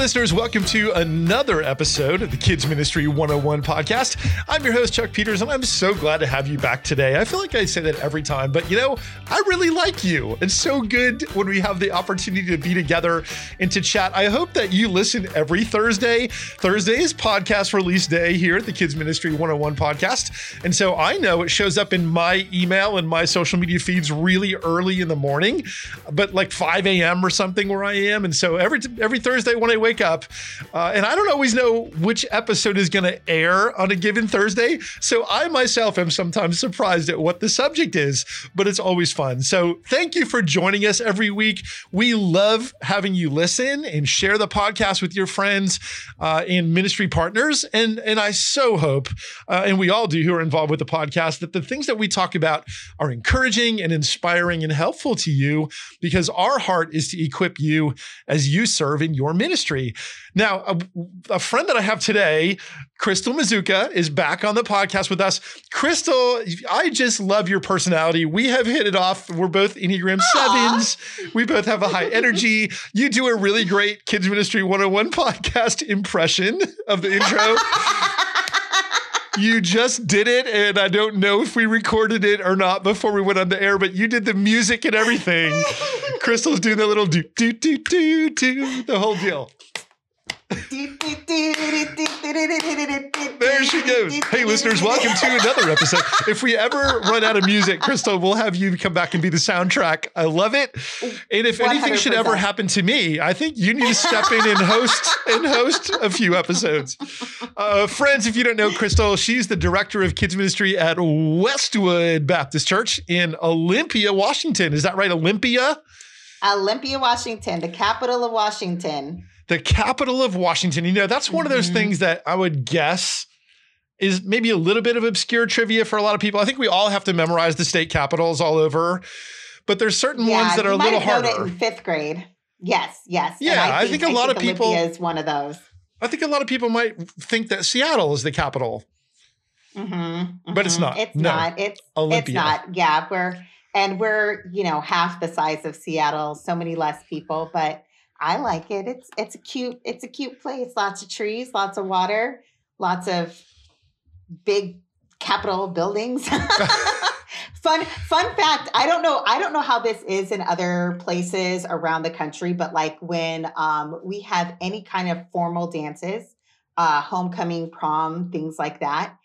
listeners, welcome to another episode of the Kids Ministry 101 podcast. I'm your host, Chuck Peters, and I'm so glad to have you back today. I feel like I say that every time, but you know, I really like you. It's so good when we have the opportunity to be together and to chat. I hope that you listen every Thursday. Thursday is podcast release day here at the Kids Ministry 101 podcast. And so I know it shows up in my email and my social media feeds really early in the morning, but like 5 a.m. or something where I am. And so every every Thursday when I wake up, uh, and I don't always know which episode is going to air on a given Thursday. So I myself am sometimes surprised at what the subject is, but it's always fun. So thank you for joining us every week. We love having you listen and share the podcast with your friends uh, and ministry partners. And, and I so hope, uh, and we all do who are involved with the podcast, that the things that we talk about are encouraging and inspiring and helpful to you because our heart is to equip you as you serve in your ministry. Now, a, a friend that I have today, Crystal Mazuka, is back on the podcast with us. Crystal, I just love your personality. We have hit it off. We're both Enneagram Aww. sevens. We both have a high energy. You do a really great Kids Ministry 101 podcast impression of the intro. you just did it, and I don't know if we recorded it or not before we went on the air, but you did the music and everything. Crystal's doing the little do do do do do the whole deal. There she goes. Hey, listeners, welcome to another episode. If we ever run out of music, Crystal, we'll have you come back and be the soundtrack. I love it. And if 100%. anything should ever happen to me, I think you need to step in and host and host a few episodes. Uh, friends, if you don't know Crystal, she's the director of kids ministry at Westwood Baptist Church in Olympia, Washington. Is that right, Olympia? Olympia, Washington, the capital of Washington the capital of Washington. You know, that's one mm-hmm. of those mm-hmm. things that I would guess is maybe a little bit of obscure trivia for a lot of people. I think we all have to memorize the state capitals all over, but there's certain yeah, ones that are a little harder. in fifth grade. Yes, yes. Yeah, I think, I think, a lot of people is one of those. I think a lot of people might think that Seattle is the capital, mm-hmm, mm-hmm. but it's mm-hmm. not. It's no. not. It's Olympia. it's not. Yeah, we're and we're you know half the size of Seattle. So many less people, but I like it. It's it's a cute it's a cute place. Lots of trees, lots of water, lots of big Capitol buildings. fun fun fact, I don't know I don't know how this is in other places around the country, but like when um, we have any kind of formal dances, uh, homecoming, prom, things like that,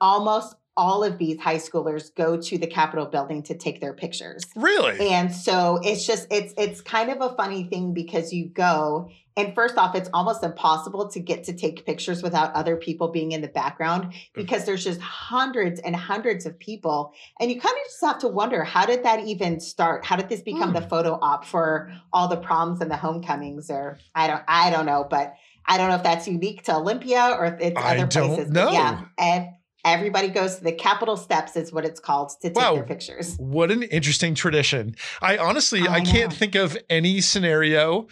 almost all of these high schoolers go to the Capitol building to take their pictures. Really? And so it's just it's it's kind of a funny thing because you go and first off it's almost impossible to get to take pictures without other people being in the background mm. because there's just hundreds and hundreds of people and you kind of just have to wonder how did that even start? How did this become mm. the photo op for all the proms and the homecomings or I don't I don't know, but I don't know if that's unique to Olympia or if it's I other places. Know. yeah. Everybody goes to the Capitol steps, is what it's called, to take wow. their pictures. What an interesting tradition. I honestly, I, I can't think of any scenario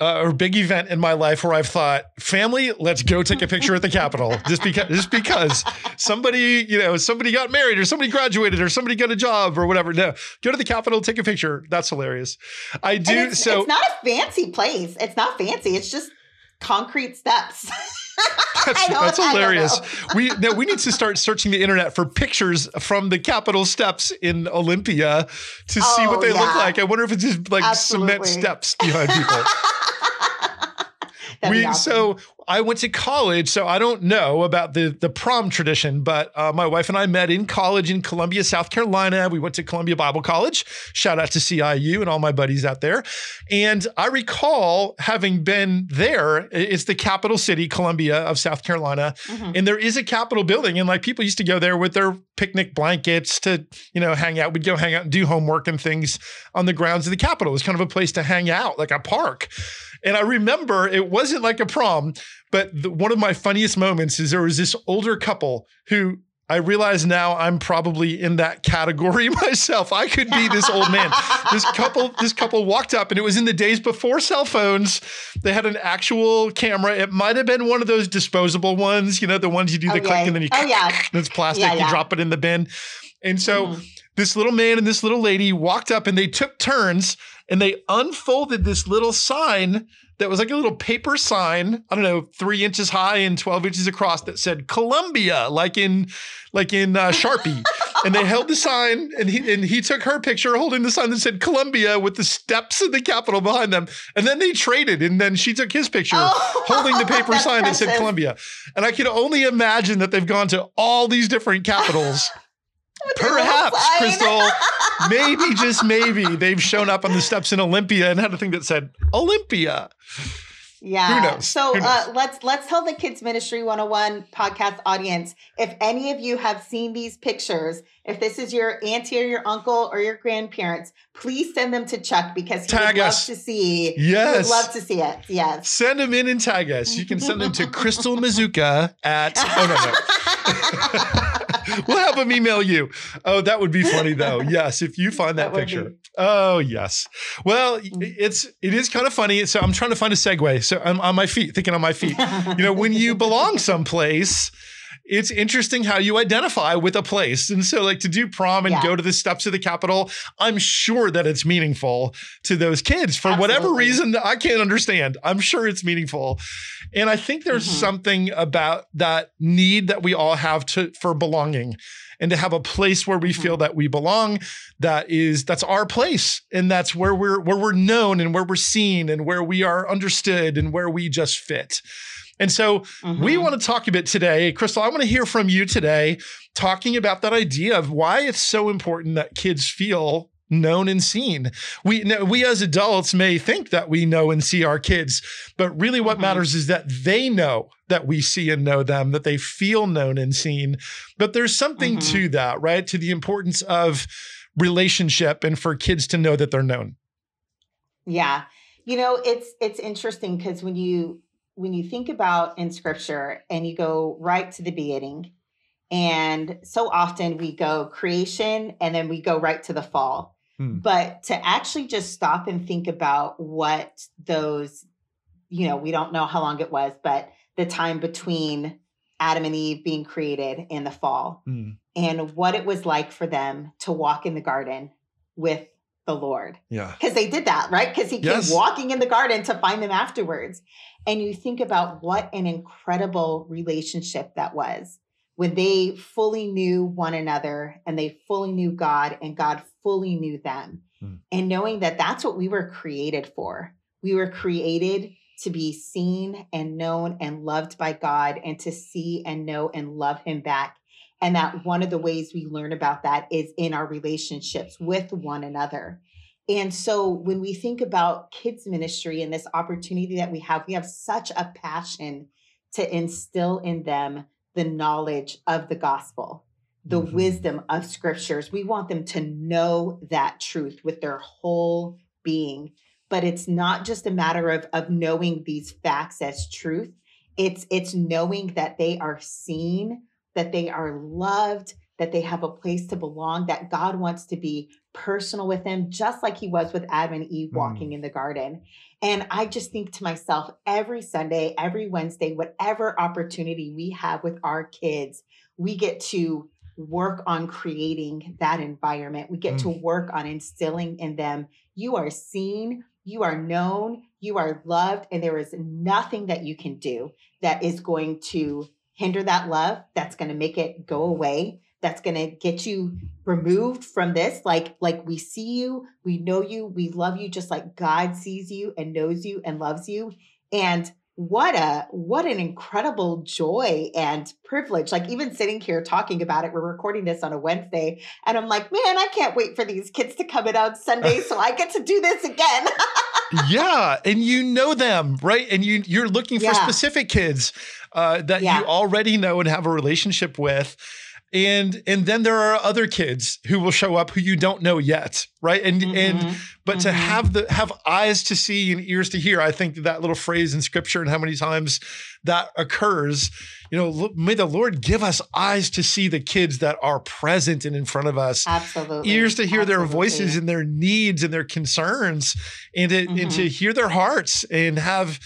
uh, or big event in my life where I've thought, family, let's go take a picture at the Capitol, just because, just because somebody, you know, somebody got married or somebody graduated or somebody got a job or whatever. No, go to the Capitol, take a picture. That's hilarious. I do. It's, so it's not a fancy place. It's not fancy. It's just concrete steps. That's, that's hilarious. we no, we need to start searching the internet for pictures from the Capitol steps in Olympia to oh, see what they yeah. look like. I wonder if it's just like Absolutely. cement steps behind people. we awesome. so I went to college, so I don't know about the the prom tradition, but uh, my wife and I met in college in Columbia, South Carolina. We went to Columbia Bible College. Shout out to CIU and all my buddies out there. And I recall having been there. It's the capital city, Columbia of South Carolina, mm-hmm. and there is a Capitol building, and like people used to go there with their picnic blankets to you know hang out. We'd go hang out and do homework and things on the grounds of the Capitol. It was kind of a place to hang out, like a park. And I remember it wasn't like a prom, but the, one of my funniest moments is there was this older couple who I realize now I'm probably in that category myself. I could be this old man. this couple, this couple walked up, and it was in the days before cell phones. They had an actual camera. It might have been one of those disposable ones, you know, the ones you do the click and then you, oh yeah, it's plastic. Yeah, yeah. You drop it in the bin. And so mm-hmm. this little man and this little lady walked up, and they took turns and they unfolded this little sign that was like a little paper sign, I don't know, three inches high and 12 inches across that said Columbia, like in like in uh, Sharpie. and they held the sign and he and he took her picture holding the sign that said Columbia with the steps of the Capitol behind them. And then they traded and then she took his picture oh, holding the paper sign that said Columbia. And I can only imagine that they've gone to all these different capitals. Perhaps, Crystal, maybe, just maybe, they've shown up on the steps in Olympia and had a thing that said Olympia. Yeah. Who knows? So? Uh, let's let's tell the Kids Ministry 101 podcast audience if any of you have seen these pictures, if this is your auntie or your uncle or your grandparents, please send them to Chuck because he tag would us. love to see. Yes. He would love to see it. Yes. Send them in and tag us. You can send them to Crystal Mazuka at oh no no. we'll have them email you. Oh, that would be funny though. Yes, if you find that, that picture. Oh, yes. Well, mm. it's it is kind of funny. So I'm trying to find a segue. So I'm on my feet, thinking on my feet. You know, when you belong someplace, it's interesting how you identify with a place. And so, like to do prom and yeah. go to the steps of the Capitol, I'm sure that it's meaningful to those kids for Absolutely. whatever reason I can't understand. I'm sure it's meaningful. And I think there's mm-hmm. something about that need that we all have to for belonging and to have a place where we mm-hmm. feel that we belong that is that's our place and that's where we're where we're known and where we're seen and where we are understood and where we just fit and so mm-hmm. we want to talk a bit today. Crystal, I want to hear from you today talking about that idea of why it's so important that kids feel known and seen. We we as adults may think that we know and see our kids, but really what mm-hmm. matters is that they know that we see and know them, that they feel known and seen. But there's something mm-hmm. to that, right? To the importance of relationship and for kids to know that they're known. Yeah. You know, it's it's interesting because when you when you think about in scripture and you go right to the beginning, and so often we go creation and then we go right to the fall. Hmm. But to actually just stop and think about what those, you know, we don't know how long it was, but the time between Adam and Eve being created and the fall, hmm. and what it was like for them to walk in the garden with the Lord. Yeah. Because they did that, right? Because he yes. came walking in the garden to find them afterwards. And you think about what an incredible relationship that was when they fully knew one another and they fully knew God and God fully knew them. Mm. And knowing that that's what we were created for. We were created to be seen and known and loved by God and to see and know and love Him back and that one of the ways we learn about that is in our relationships with one another. And so when we think about kids ministry and this opportunity that we have, we have such a passion to instill in them the knowledge of the gospel, the mm-hmm. wisdom of scriptures. We want them to know that truth with their whole being. But it's not just a matter of, of knowing these facts as truth. It's it's knowing that they are seen that they are loved, that they have a place to belong, that God wants to be personal with them, just like he was with Adam and Eve walking mm. in the garden. And I just think to myself every Sunday, every Wednesday, whatever opportunity we have with our kids, we get to work on creating that environment. We get mm. to work on instilling in them you are seen, you are known, you are loved, and there is nothing that you can do that is going to hinder that love, that's going to make it go away, that's going to get you removed from this like like we see you, we know you, we love you just like God sees you and knows you and loves you. And what a what an incredible joy and privilege like even sitting here talking about it we're recording this on a wednesday and i'm like man i can't wait for these kids to come in on sunday so i get to do this again yeah and you know them right and you you're looking for yeah. specific kids uh, that yeah. you already know and have a relationship with and and then there are other kids who will show up who you don't know yet right and mm-hmm. and but mm-hmm. to have the have eyes to see and ears to hear i think that little phrase in scripture and how many times that occurs you know may the lord give us eyes to see the kids that are present and in front of us absolutely ears to hear absolutely. their voices and their needs and their concerns and to, mm-hmm. and to mm-hmm. hear their hearts and have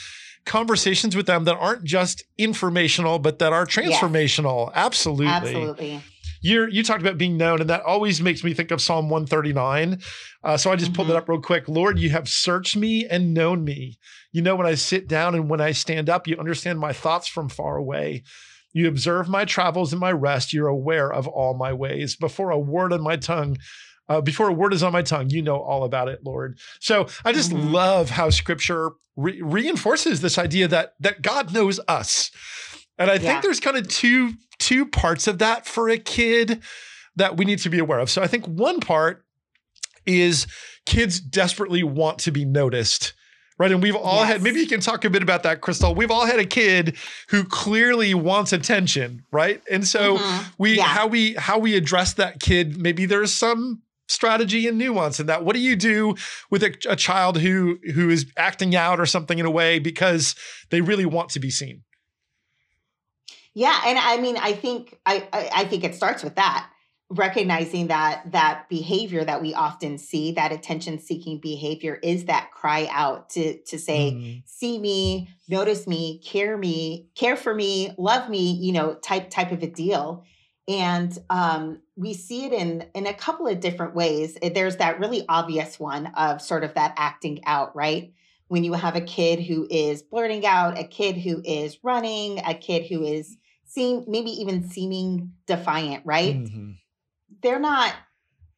conversations with them that aren't just informational, but that are transformational. Yes. Absolutely. Absolutely. you you talked about being known, and that always makes me think of Psalm 139. Uh, so I just mm-hmm. pulled it up real quick. Lord, you have searched me and known me. You know when I sit down and when I stand up, you understand my thoughts from far away. You observe my travels and my rest. You're aware of all my ways. Before a word on my tongue, uh, before a word is on my tongue, you know all about it, Lord. So I just mm-hmm. love how Scripture re- reinforces this idea that that God knows us, and I yeah. think there's kind of two two parts of that for a kid that we need to be aware of. So I think one part is kids desperately want to be noticed right? And we've all yes. had, maybe you can talk a bit about that, Crystal. We've all had a kid who clearly wants attention, right? And so mm-hmm. we, yeah. how we, how we address that kid, maybe there's some strategy and nuance in that. What do you do with a, a child who, who is acting out or something in a way because they really want to be seen? Yeah, and I mean, I think I, I, I think it starts with that recognizing that that behavior that we often see that attention seeking behavior is that cry out to to say mm. see me notice me care me care for me love me you know type type of a deal and um, we see it in in a couple of different ways. There's that really obvious one of sort of that acting out right? When you have a kid who is blurting out a kid who is running a kid who is seem maybe even seeming defiant right? Mm-hmm. They're not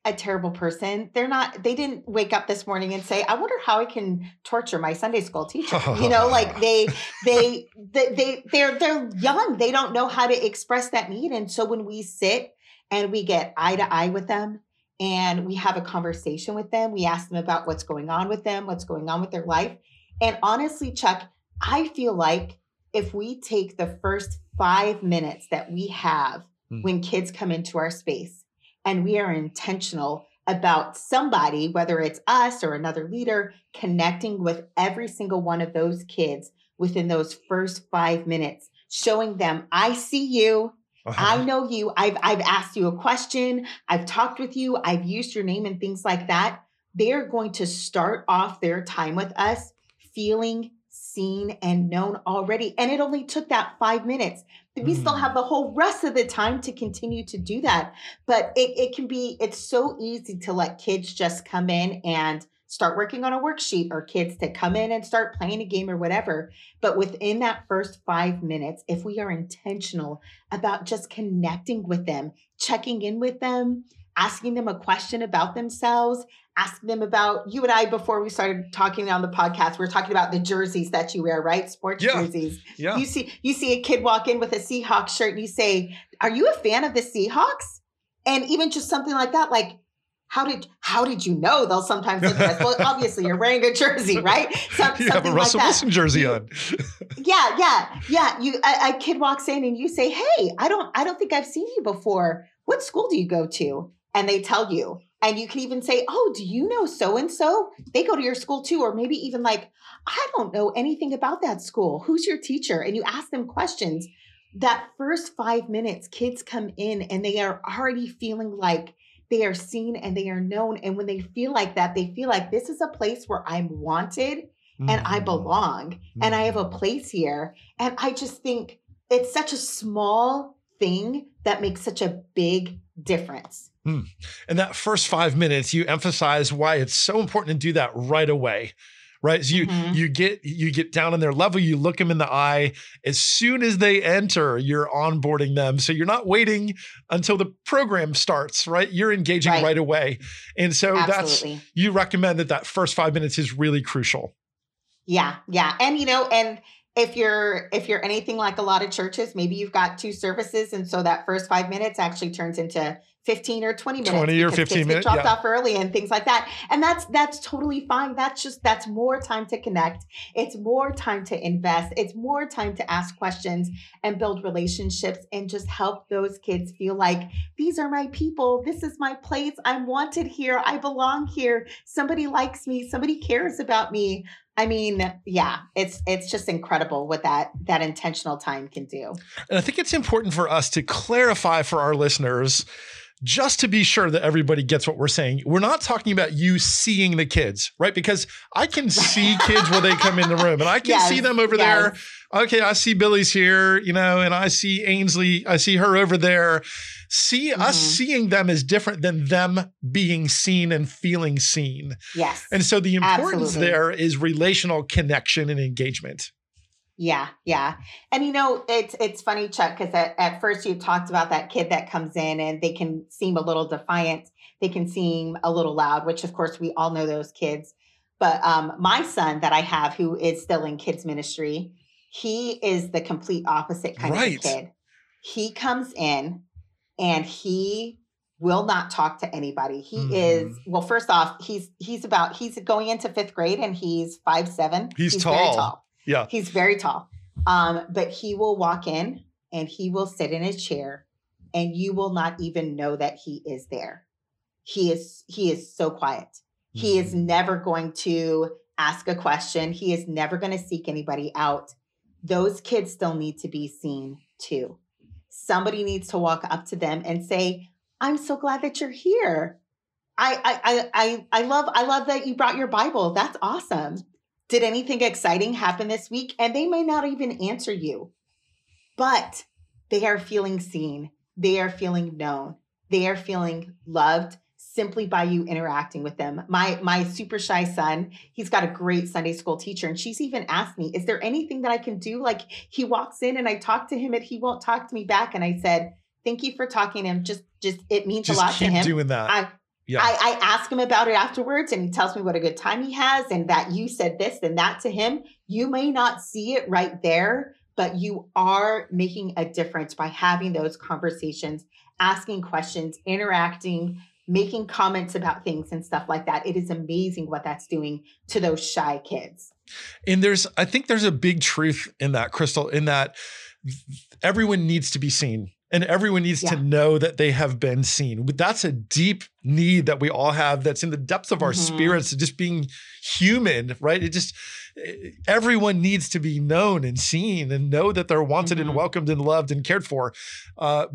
a terrible person. They're not, they didn't wake up this morning and say, I wonder how I can torture my Sunday school teacher. you know, like they, they, they, they, they're, they're young. They don't know how to express that need. And so when we sit and we get eye to eye with them and we have a conversation with them, we ask them about what's going on with them, what's going on with their life. And honestly, Chuck, I feel like if we take the first five minutes that we have mm. when kids come into our space and we are intentional about somebody, whether it's us or another leader, connecting with every single one of those kids within those first five minutes, showing them, I see you. Uh-huh. I know you. I've, I've asked you a question. I've talked with you. I've used your name and things like that. They're going to start off their time with us feeling seen and known already. And it only took that five minutes. We mm. still have the whole rest of the time to continue to do that. But it, it can be, it's so easy to let kids just come in and start working on a worksheet or kids to come in and start playing a game or whatever. But within that first five minutes, if we are intentional about just connecting with them, checking in with them, asking them a question about themselves, asking them about you and I before we started talking on the podcast. We are talking about the jerseys that you wear, right? Sports yeah. jerseys. Yeah. You see, you see a kid walk in with a Seahawks shirt and you say, Are you a fan of the Seahawks? And even just something like that, like, how did how did you know? They'll sometimes look at us. Well, obviously you're wearing a jersey, right? Some, you have a Russell like Wilson jersey on. yeah, yeah, yeah. You a, a kid walks in and you say, "Hey, I don't I don't think I've seen you before. What school do you go to?" And they tell you, and you can even say, Oh, do you know so and so? They go to your school too. Or maybe even like, I don't know anything about that school. Who's your teacher? And you ask them questions. That first five minutes, kids come in and they are already feeling like they are seen and they are known. And when they feel like that, they feel like this is a place where I'm wanted mm-hmm. and I mm-hmm. belong mm-hmm. and I have a mm-hmm. place here. And I just think it's such a small thing that makes such a big difference. Mm. And that first five minutes, you emphasize why it's so important to do that right away. Right. So you mm-hmm. you get you get down on their level, you look them in the eye. As soon as they enter, you're onboarding them. So you're not waiting until the program starts, right? You're engaging right, right away. And so Absolutely. that's you recommend that that first five minutes is really crucial. Yeah, yeah. And you know, and if you're if you're anything like a lot of churches maybe you've got two services and so that first five minutes actually turns into 15 or 20 minutes 20 or 15 minutes dropped yeah. off early and things like that. And that's that's totally fine. That's just that's more time to connect. It's more time to invest. It's more time to ask questions and build relationships and just help those kids feel like these are my people. This is my place. I'm wanted here. I belong here. Somebody likes me. Somebody cares about me. I mean, yeah, it's it's just incredible what that that intentional time can do. And I think it's important for us to clarify for our listeners just to be sure that everybody gets what we're saying, we're not talking about you seeing the kids, right? Because I can see kids when they come in the room and I can yes, see them over yes. there. Okay, I see Billy's here, you know, and I see Ainsley, I see her over there. See, mm-hmm. us seeing them is different than them being seen and feeling seen. Yes. And so the importance absolutely. there is relational connection and engagement. Yeah, yeah. And you know, it's it's funny, Chuck, because at, at first you talked about that kid that comes in and they can seem a little defiant, they can seem a little loud, which of course we all know those kids. But um, my son that I have, who is still in kids ministry, he is the complete opposite kind right. of kid. He comes in and he will not talk to anybody. He mm. is well. First off, he's he's about he's going into fifth grade and he's five seven. He's, he's tall. tall. Yeah. He's very tall. Um, but he will walk in and he will sit in his chair and you will not even know that he is there. He is he is so quiet. Mm-hmm. He is mm-hmm. never going to ask a question. He is never going to seek anybody out. Those kids still need to be seen too. Somebody needs to walk up to them and say, "I'm so glad that you're here. I I I I love I love that you brought your Bible. That's awesome. Did anything exciting happen this week? And they may not even answer you, but they are feeling seen. They are feeling known. They are feeling loved simply by you interacting with them. My my super shy son, he's got a great Sunday school teacher and she's even asked me, "Is there anything that I can do?" Like he walks in and I talk to him and he won't talk to me back and I said, "Thank you for talking to him. Just just it means just a lot to him." doing that. I, yeah. I, I ask him about it afterwards and he tells me what a good time he has and that you said this and that to him. You may not see it right there, but you are making a difference by having those conversations, asking questions, interacting, making comments about things and stuff like that. It is amazing what that's doing to those shy kids. And there's, I think there's a big truth in that, Crystal, in that everyone needs to be seen and everyone needs yeah. to know that they have been seen. That's a deep need that we all have that's in the depths of our mm-hmm. spirits, just being human, right? It just, everyone needs to be known and seen and know that they're wanted mm-hmm. and welcomed and loved and cared for. Uh,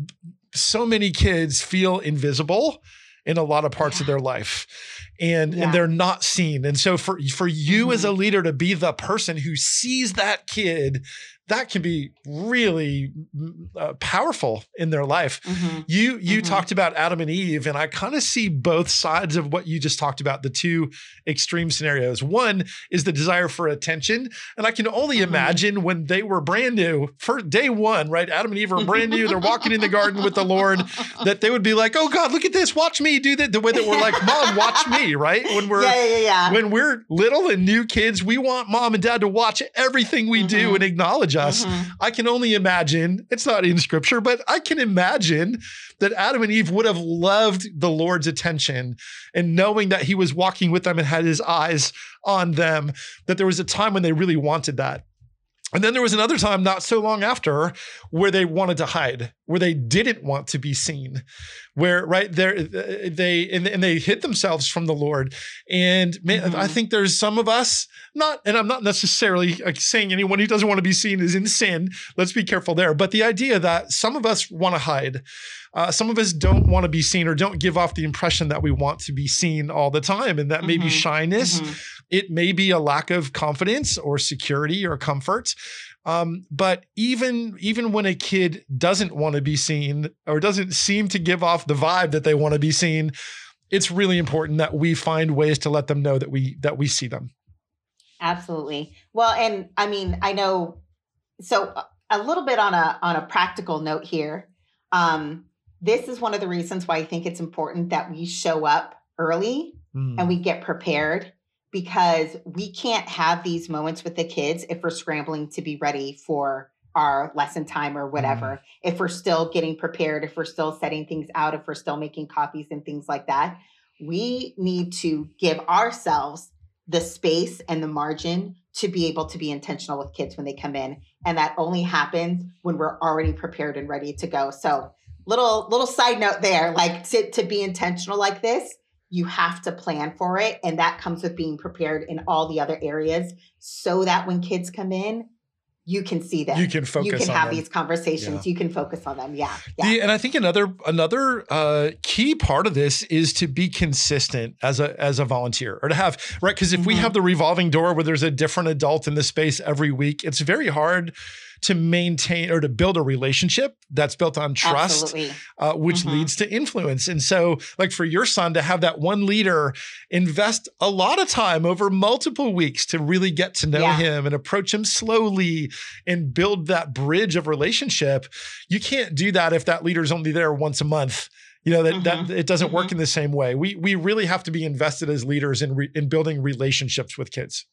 so many kids feel invisible in a lot of parts yeah. of their life and yeah. and they're not seen and so for for you mm-hmm. as a leader to be the person who sees that kid that can be really uh, powerful in their life. Mm-hmm. You you mm-hmm. talked about Adam and Eve, and I kind of see both sides of what you just talked about. The two extreme scenarios. One is the desire for attention, and I can only mm-hmm. imagine when they were brand new, for day one, right? Adam and Eve are brand new. They're walking in the garden with the Lord. That they would be like, "Oh God, look at this! Watch me do that." The way that we're like, "Mom, watch me!" Right? When we're yeah, yeah, yeah. when we're little and new kids, we want mom and dad to watch everything we do mm-hmm. and acknowledge us. Mm-hmm. I can only imagine, it's not in scripture, but I can imagine that Adam and Eve would have loved the Lord's attention and knowing that he was walking with them and had his eyes on them, that there was a time when they really wanted that. And then there was another time not so long after where they wanted to hide, where they didn't want to be seen, where right there they and, and they hid themselves from the Lord. And man, mm-hmm. I think there's some of us not, and I'm not necessarily saying anyone who doesn't want to be seen is in sin. Let's be careful there. But the idea that some of us want to hide, uh, some of us don't want to be seen or don't give off the impression that we want to be seen all the time, and that mm-hmm. may be shyness. Mm-hmm it may be a lack of confidence or security or comfort. Um, but even even when a kid doesn't want to be seen or doesn't seem to give off the vibe that they want to be seen, it's really important that we find ways to let them know that we that we see them. Absolutely. Well, and I mean, I know. So a little bit on a on a practical note here. Um, this is one of the reasons why I think it's important that we show up early mm. and we get prepared because we can't have these moments with the kids if we're scrambling to be ready for our lesson time or whatever. Mm. If we're still getting prepared, if we're still setting things out, if we're still making copies and things like that, we need to give ourselves the space and the margin to be able to be intentional with kids when they come in. And that only happens when we're already prepared and ready to go. So, little little side note there, like to, to be intentional like this, you have to plan for it. And that comes with being prepared in all the other areas so that when kids come in, you can see them. You can focus. You can have them. these conversations. Yeah. You can focus on them. Yeah. yeah. The, and I think another another uh, key part of this is to be consistent as a as a volunteer, or to have right because if mm-hmm. we have the revolving door where there's a different adult in the space every week, it's very hard to maintain or to build a relationship that's built on trust, uh, which mm-hmm. leads to influence. And so, like for your son to have that one leader invest a lot of time over multiple weeks to really get to know yeah. him and approach him slowly and build that bridge of relationship, you can't do that if that leader's only there once a month you know that, mm-hmm. that it doesn't mm-hmm. work in the same way we we really have to be invested as leaders in re, in building relationships with kids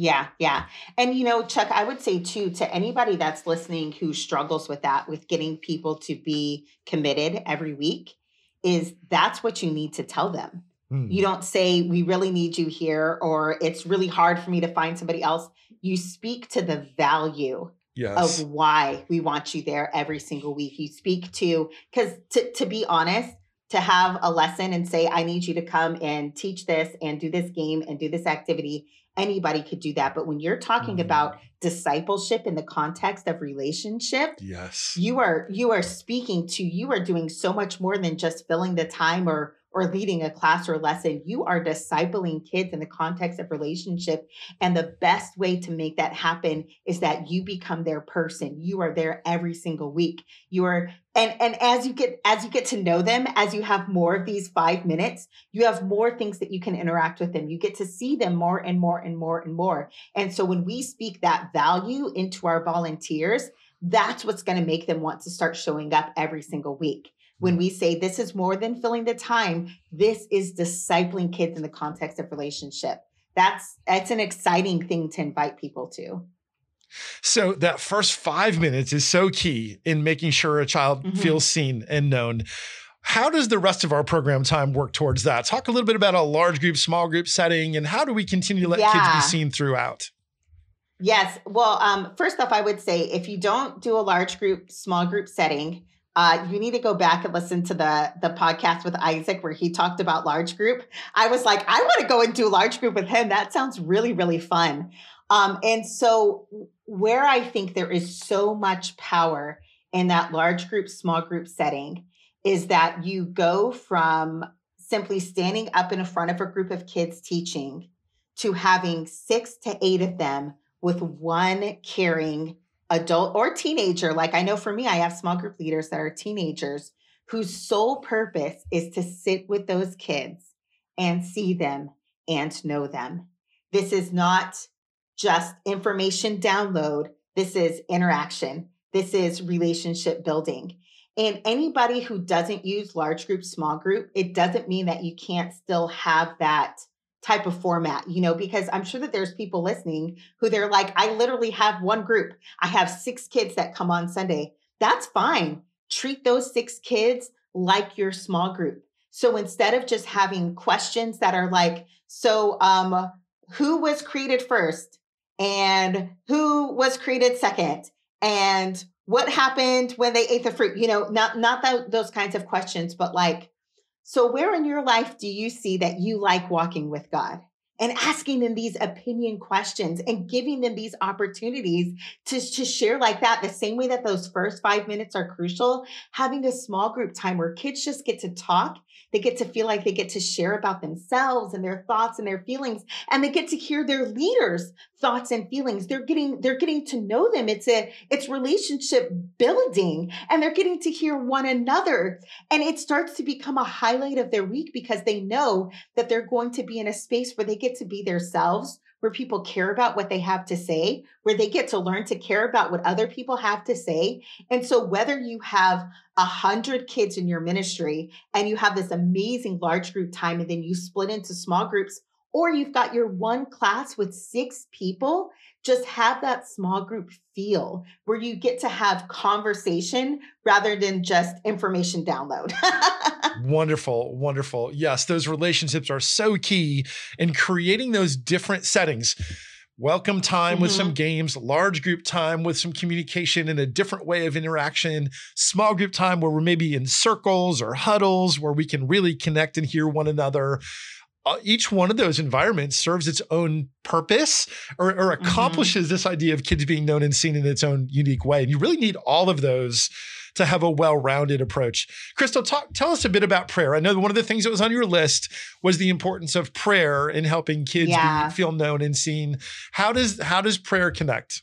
yeah, yeah. And you know, Chuck, I would say too to anybody that's listening who struggles with that, with getting people to be committed every week, is that's what you need to tell them. Mm. You don't say, we really need you here, or it's really hard for me to find somebody else. You speak to the value yes. of why we want you there every single week. You speak to, because to, to be honest, to have a lesson and say, I need you to come and teach this and do this game and do this activity anybody could do that but when you're talking mm-hmm. about discipleship in the context of relationship yes you are you are speaking to you are doing so much more than just filling the time or or leading a class or lesson. You are discipling kids in the context of relationship. And the best way to make that happen is that you become their person. You are there every single week. You are and and as you get as you get to know them as you have more of these 5 minutes you have more things that you can interact with them you get to see them more and more and more and more and so when we speak that value into our volunteers that's what's going to make them want to start showing up every single week when we say this is more than filling the time, this is discipling kids in the context of relationship. That's that's an exciting thing to invite people to. So that first 5 minutes is so key in making sure a child mm-hmm. feels seen and known. How does the rest of our program time work towards that? Talk a little bit about a large group, small group setting, and how do we continue to let yeah. kids be seen throughout? Yes. Well, um, first off, I would say if you don't do a large group, small group setting, uh, you need to go back and listen to the the podcast with Isaac where he talked about large group. I was like, I want to go and do large group with him. That sounds really really fun. Um, and so, where I think there is so much power in that large group, small group setting is that you go from simply standing up in front of a group of kids teaching to having six to eight of them with one caring adult or teenager, like I know for me, I have small group leaders that are teenagers whose sole purpose is to sit with those kids and see them and know them. This is not just information download, this is interaction, this is relationship building. And anybody who doesn't use large group, small group, it doesn't mean that you can't still have that type of format, you know, because I'm sure that there's people listening who they're like, I literally have one group. I have six kids that come on Sunday. That's fine. Treat those six kids like your small group. So instead of just having questions that are like, so um, who was created first and who was created second and what happened when they ate the fruit? You know, not not that, those kinds of questions, but like so, where in your life do you see that you like walking with God? And asking them these opinion questions and giving them these opportunities to, to share like that, the same way that those first five minutes are crucial, having a small group time where kids just get to talk they get to feel like they get to share about themselves and their thoughts and their feelings, and they get to hear their leaders' thoughts and feelings. They're getting they're getting to know them. It's a it's relationship building, and they're getting to hear one another, and it starts to become a highlight of their week because they know that they're going to be in a space where they get to be themselves where people care about what they have to say, where they get to learn to care about what other people have to say. And so, whether you have a hundred kids in your ministry and you have this amazing large group time, and then you split into small groups, or you've got your one class with six people, just have that small group feel where you get to have conversation rather than just information download. wonderful, wonderful. Yes, those relationships are so key in creating those different settings. Welcome time mm-hmm. with some mm-hmm. games, large group time with some communication and a different way of interaction, small group time where we're maybe in circles or huddles where we can really connect and hear one another uh, each one of those environments serves its own purpose or, or mm-hmm. accomplishes mm-hmm. this idea of kids being known and seen in its own unique way. And you really need all of those to have a well-rounded approach. Crystal, talk, tell us a bit about prayer. I know one of the things that was on your list was the importance of prayer in helping kids yeah. be, feel known and seen. How does how does prayer connect?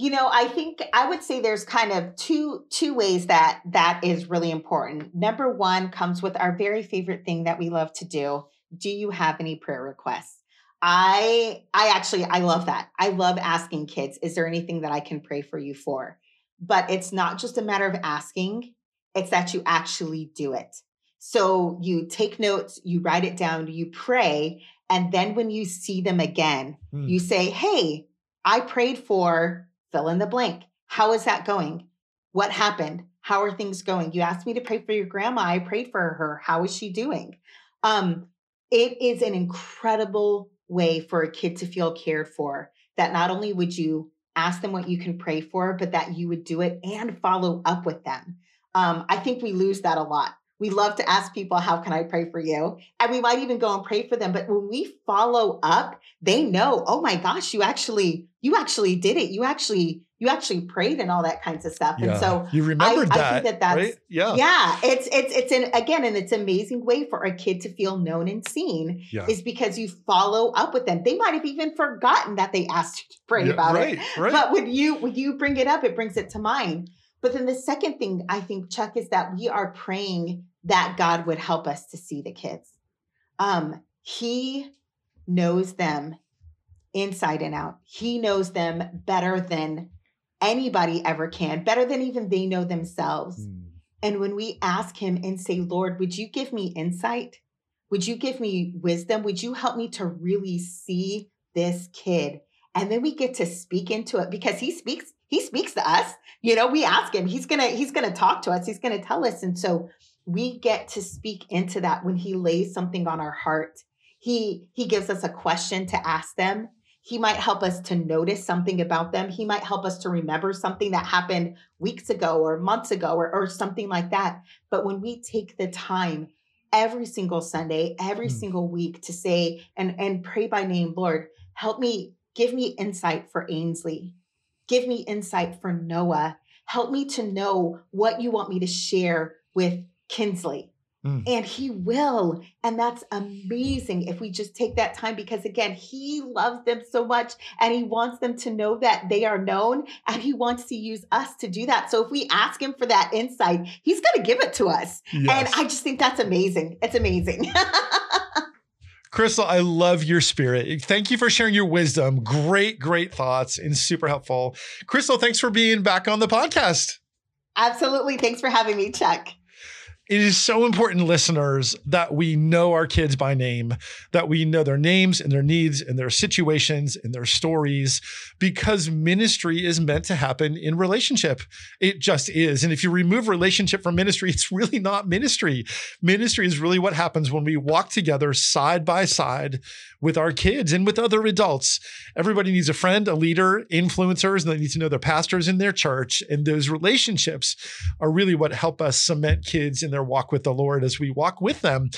You know, I think I would say there's kind of two two ways that that is really important. Number one comes with our very favorite thing that we love to do. Do you have any prayer requests? I I actually I love that. I love asking kids, is there anything that I can pray for you for? But it's not just a matter of asking, it's that you actually do it. So you take notes, you write it down, you pray, and then when you see them again, mm. you say, "Hey, I prayed for fill in the blank. How is that going? What happened? How are things going? You asked me to pray for your grandma. I prayed for her. How is she doing? Um, it is an incredible way for a kid to feel cared for that not only would you ask them what you can pray for, but that you would do it and follow up with them. Um, I think we lose that a lot. We love to ask people, How can I pray for you? And we might even go and pray for them. But when we follow up, they know, Oh my gosh, you actually, you actually did it. You actually, you actually prayed and all that kinds of stuff. Yeah. And so you remembered I, that, I think that that's, right? yeah, yeah, it's, it's, it's an, again, and it's an amazing way for a kid to feel known and seen yeah. is because you follow up with them. They might have even forgotten that they asked you to pray yeah, about right, it. Right. But when you, when you bring it up, it brings it to mind. But then the second thing I think, Chuck, is that we are praying that God would help us to see the kids. Um, he knows them inside and out. He knows them better than anybody ever can, better than even they know themselves. Mm. And when we ask him and say, Lord, would you give me insight? Would you give me wisdom? Would you help me to really see this kid? And then we get to speak into it because he speaks, he speaks to us. You know, we ask him, he's gonna, he's gonna talk to us, he's gonna tell us. And so we get to speak into that when he lays something on our heart. He he gives us a question to ask them. He might help us to notice something about them. He might help us to remember something that happened weeks ago or months ago or, or something like that. But when we take the time every single Sunday, every mm. single week to say and, and pray by name, Lord, help me, give me insight for Ainsley. Give me insight for Noah. Help me to know what you want me to share with Kinsley. Mm. And he will. And that's amazing if we just take that time because, again, he loves them so much and he wants them to know that they are known and he wants to use us to do that. So if we ask him for that insight, he's going to give it to us. Yes. And I just think that's amazing. It's amazing. Crystal, I love your spirit. Thank you for sharing your wisdom. Great, great thoughts and super helpful. Crystal, thanks for being back on the podcast. Absolutely. Thanks for having me, Chuck it is so important, listeners, that we know our kids by name, that we know their names and their needs and their situations and their stories, because ministry is meant to happen in relationship. It just is. And if you remove relationship from ministry, it's really not ministry. Ministry is really what happens when we walk together side by side with our kids and with other adults. Everybody needs a friend, a leader, influencers, and they need to know their pastors in their church. And those relationships are really what help us cement kids in their walk with the Lord as we walk with them.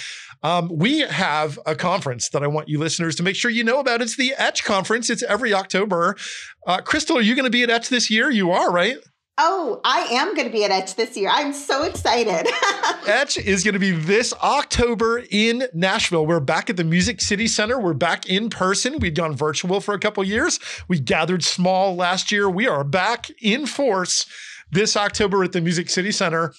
Um, we have a conference that I want you listeners to make sure you know about. It's the Etch Conference. It's every October. Uh, Crystal, are you going to be at Etch this year? You are, right? Oh, I am going to be at Etch this year. I'm so excited. Etch is going to be this October in Nashville. We're back at the Music City Center. We're back in person. We'd gone virtual for a couple years. We gathered small last year. We are back in force this October at the Music City Center.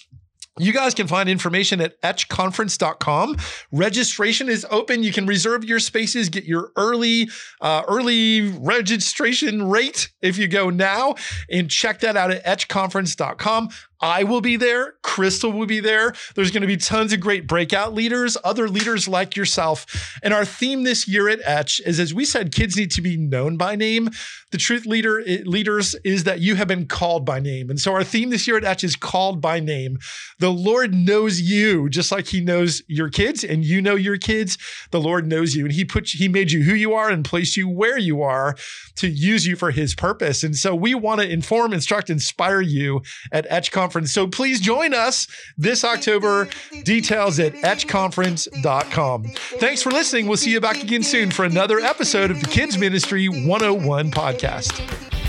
You guys can find information at etchconference.com. Registration is open. You can reserve your spaces, get your early uh, early registration rate if you go now, and check that out at etchconference.com. I will be there. Crystal will be there. There's going to be tons of great breakout leaders, other leaders like yourself. And our theme this year at Etch is, as we said, kids need to be known by name. The truth leader eh, leaders is that you have been called by name. And so our theme this year at Etch is called by name. The Lord knows you just like he knows your kids and you know your kids. The Lord knows you and he put he made you who you are and placed you where you are to use you for his purpose. And so we want to inform, instruct, inspire you at Etch Conference Conference. So please join us this October. Details at etchconference.com. Thanks for listening. We'll see you back again soon for another episode of the Kids Ministry 101 podcast.